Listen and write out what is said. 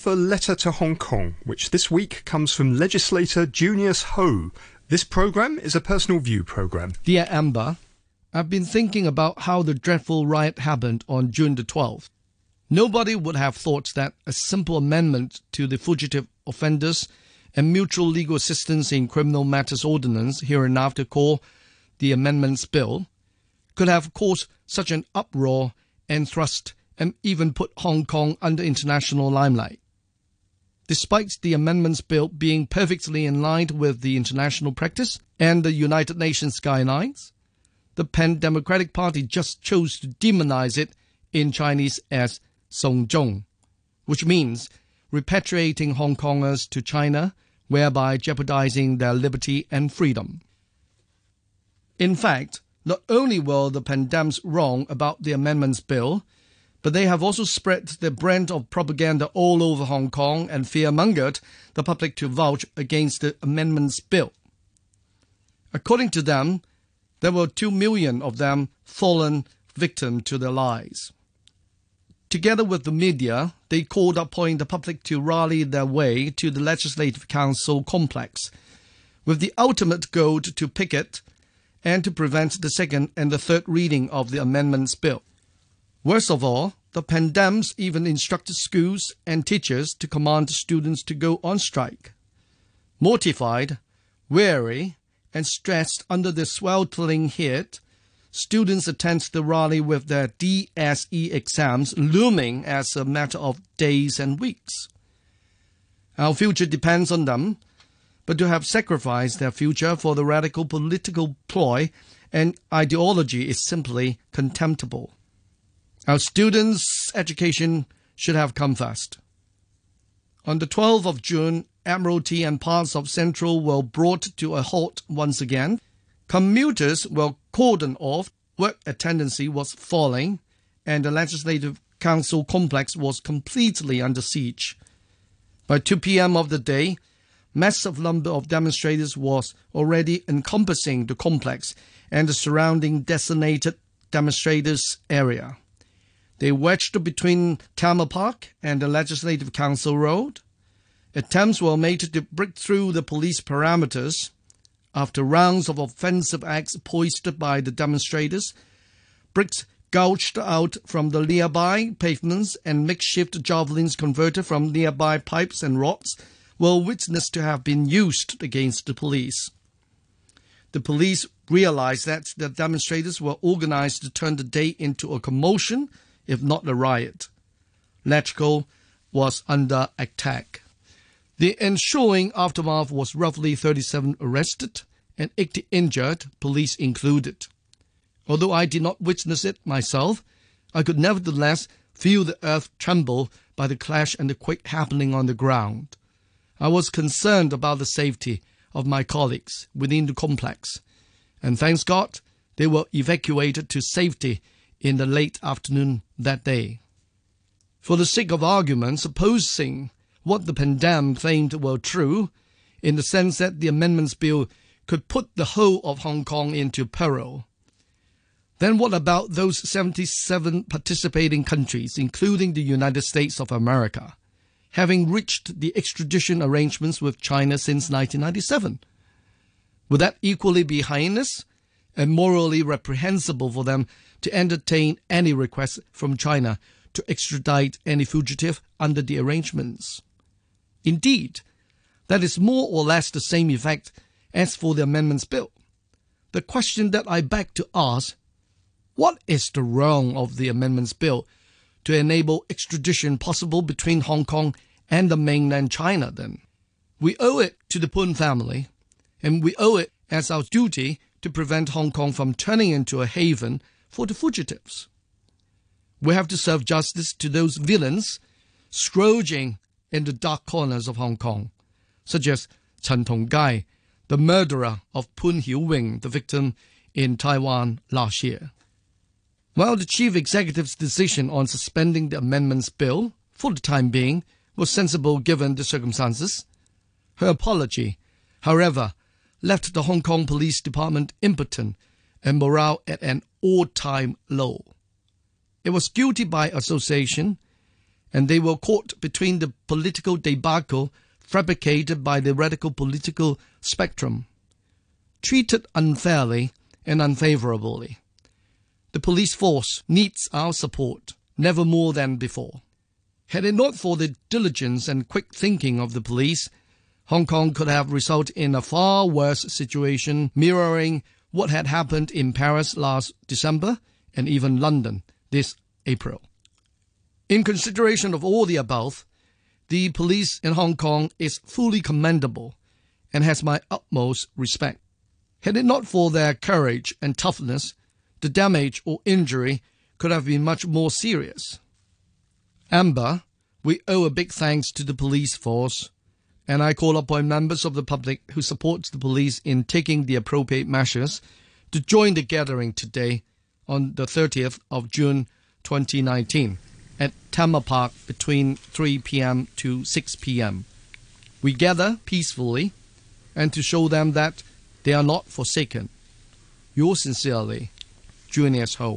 For Letter to Hong Kong, which this week comes from legislator Junius Ho. This program is a personal view program. Dear Amber, I've been thinking about how the dreadful riot happened on June the 12th. Nobody would have thought that a simple amendment to the Fugitive Offenders and Mutual Legal Assistance in Criminal Matters Ordinance, hereinafter called the Amendments Bill, could have caused such an uproar and thrust and even put Hong Kong under international limelight. Despite the amendments bill being perfectly in line with the international practice and the United Nations guidelines, the Pan Democratic Party just chose to demonize it in Chinese as Song Zhong, which means repatriating Hong Kongers to China, whereby jeopardizing their liberty and freedom. In fact, not only were the Pandems wrong about the amendments bill, but they have also spread the brand of propaganda all over Hong Kong and fear-mongered the public to vouch against the amendments bill. According to them, there were two million of them fallen victim to their lies. Together with the media, they called upon the public to rally their way to the Legislative Council complex, with the ultimate goal to picket and to prevent the second and the third reading of the amendments bill. Worst of all, the Pandems even instructed schools and teachers to command students to go on strike. Mortified, weary, and stressed under the sweltering heat, students attend the rally with their DSE exams looming as a matter of days and weeks. Our future depends on them, but to have sacrificed their future for the radical political ploy and ideology is simply contemptible. Our students' education should have come first. On the 12th of June, Admiralty and parts of Central were brought to a halt once again. Commuters were cordoned off, work attendance was falling, and the Legislative Council complex was completely under siege. By 2 p.m. of the day, massive number of demonstrators was already encompassing the complex and the surrounding designated demonstrators area. They wedged between Tamar Park and the Legislative Council Road. Attempts were made to break through the police parameters. After rounds of offensive acts poised by the demonstrators, bricks gouged out from the nearby pavements and makeshift javelins converted from nearby pipes and rods were witnessed to have been used against the police. The police realized that the demonstrators were organized to turn the day into a commotion if not a riot. LegCo was under attack. The ensuing aftermath was roughly 37 arrested and 80 injured, police included. Although I did not witness it myself, I could nevertheless feel the earth tremble by the clash and the quake happening on the ground. I was concerned about the safety of my colleagues within the complex, and thanks God, they were evacuated to safety in the late afternoon that day. For the sake of argument, supposing what the Pandem claimed were true, in the sense that the amendments bill could put the whole of Hong Kong into peril, then what about those 77 participating countries, including the United States of America, having reached the extradition arrangements with China since 1997? Would that equally be heinous and morally reprehensible for them to entertain any request from China to extradite any fugitive under the arrangements. Indeed, that is more or less the same effect as for the amendments bill. The question that I beg to ask what is the wrong of the amendments bill to enable extradition possible between Hong Kong and the mainland China then? We owe it to the Poon family, and we owe it as our duty to prevent Hong Kong from turning into a haven for the fugitives. We have to serve justice to those villains scrounging in the dark corners of Hong Kong, such as Chen Tongkai, the murderer of Poon Hiu Wing, the victim in Taiwan last year. While the chief executive's decision on suspending the amendments bill, for the time being, was sensible given the circumstances, her apology, however, left the Hong Kong Police Department impotent and morale at an all time low. It was guilty by association, and they were caught between the political debacle fabricated by the radical political spectrum, treated unfairly and unfavorably. The police force needs our support, never more than before. Had it not for the diligence and quick thinking of the police, Hong Kong could have resulted in a far worse situation mirroring what had happened in Paris last December and even London this April. In consideration of all the above, the police in Hong Kong is fully commendable and has my utmost respect. Had it not for their courage and toughness, the damage or injury could have been much more serious. Amber, we owe a big thanks to the police force, and I call upon members of the public who supports the police in taking the appropriate measures to join the gathering today on the 30th of June 2019 at Tamar Park between 3 p.m. to 6 p.m. We gather peacefully and to show them that they are not forsaken. Yours sincerely, Junius Ho.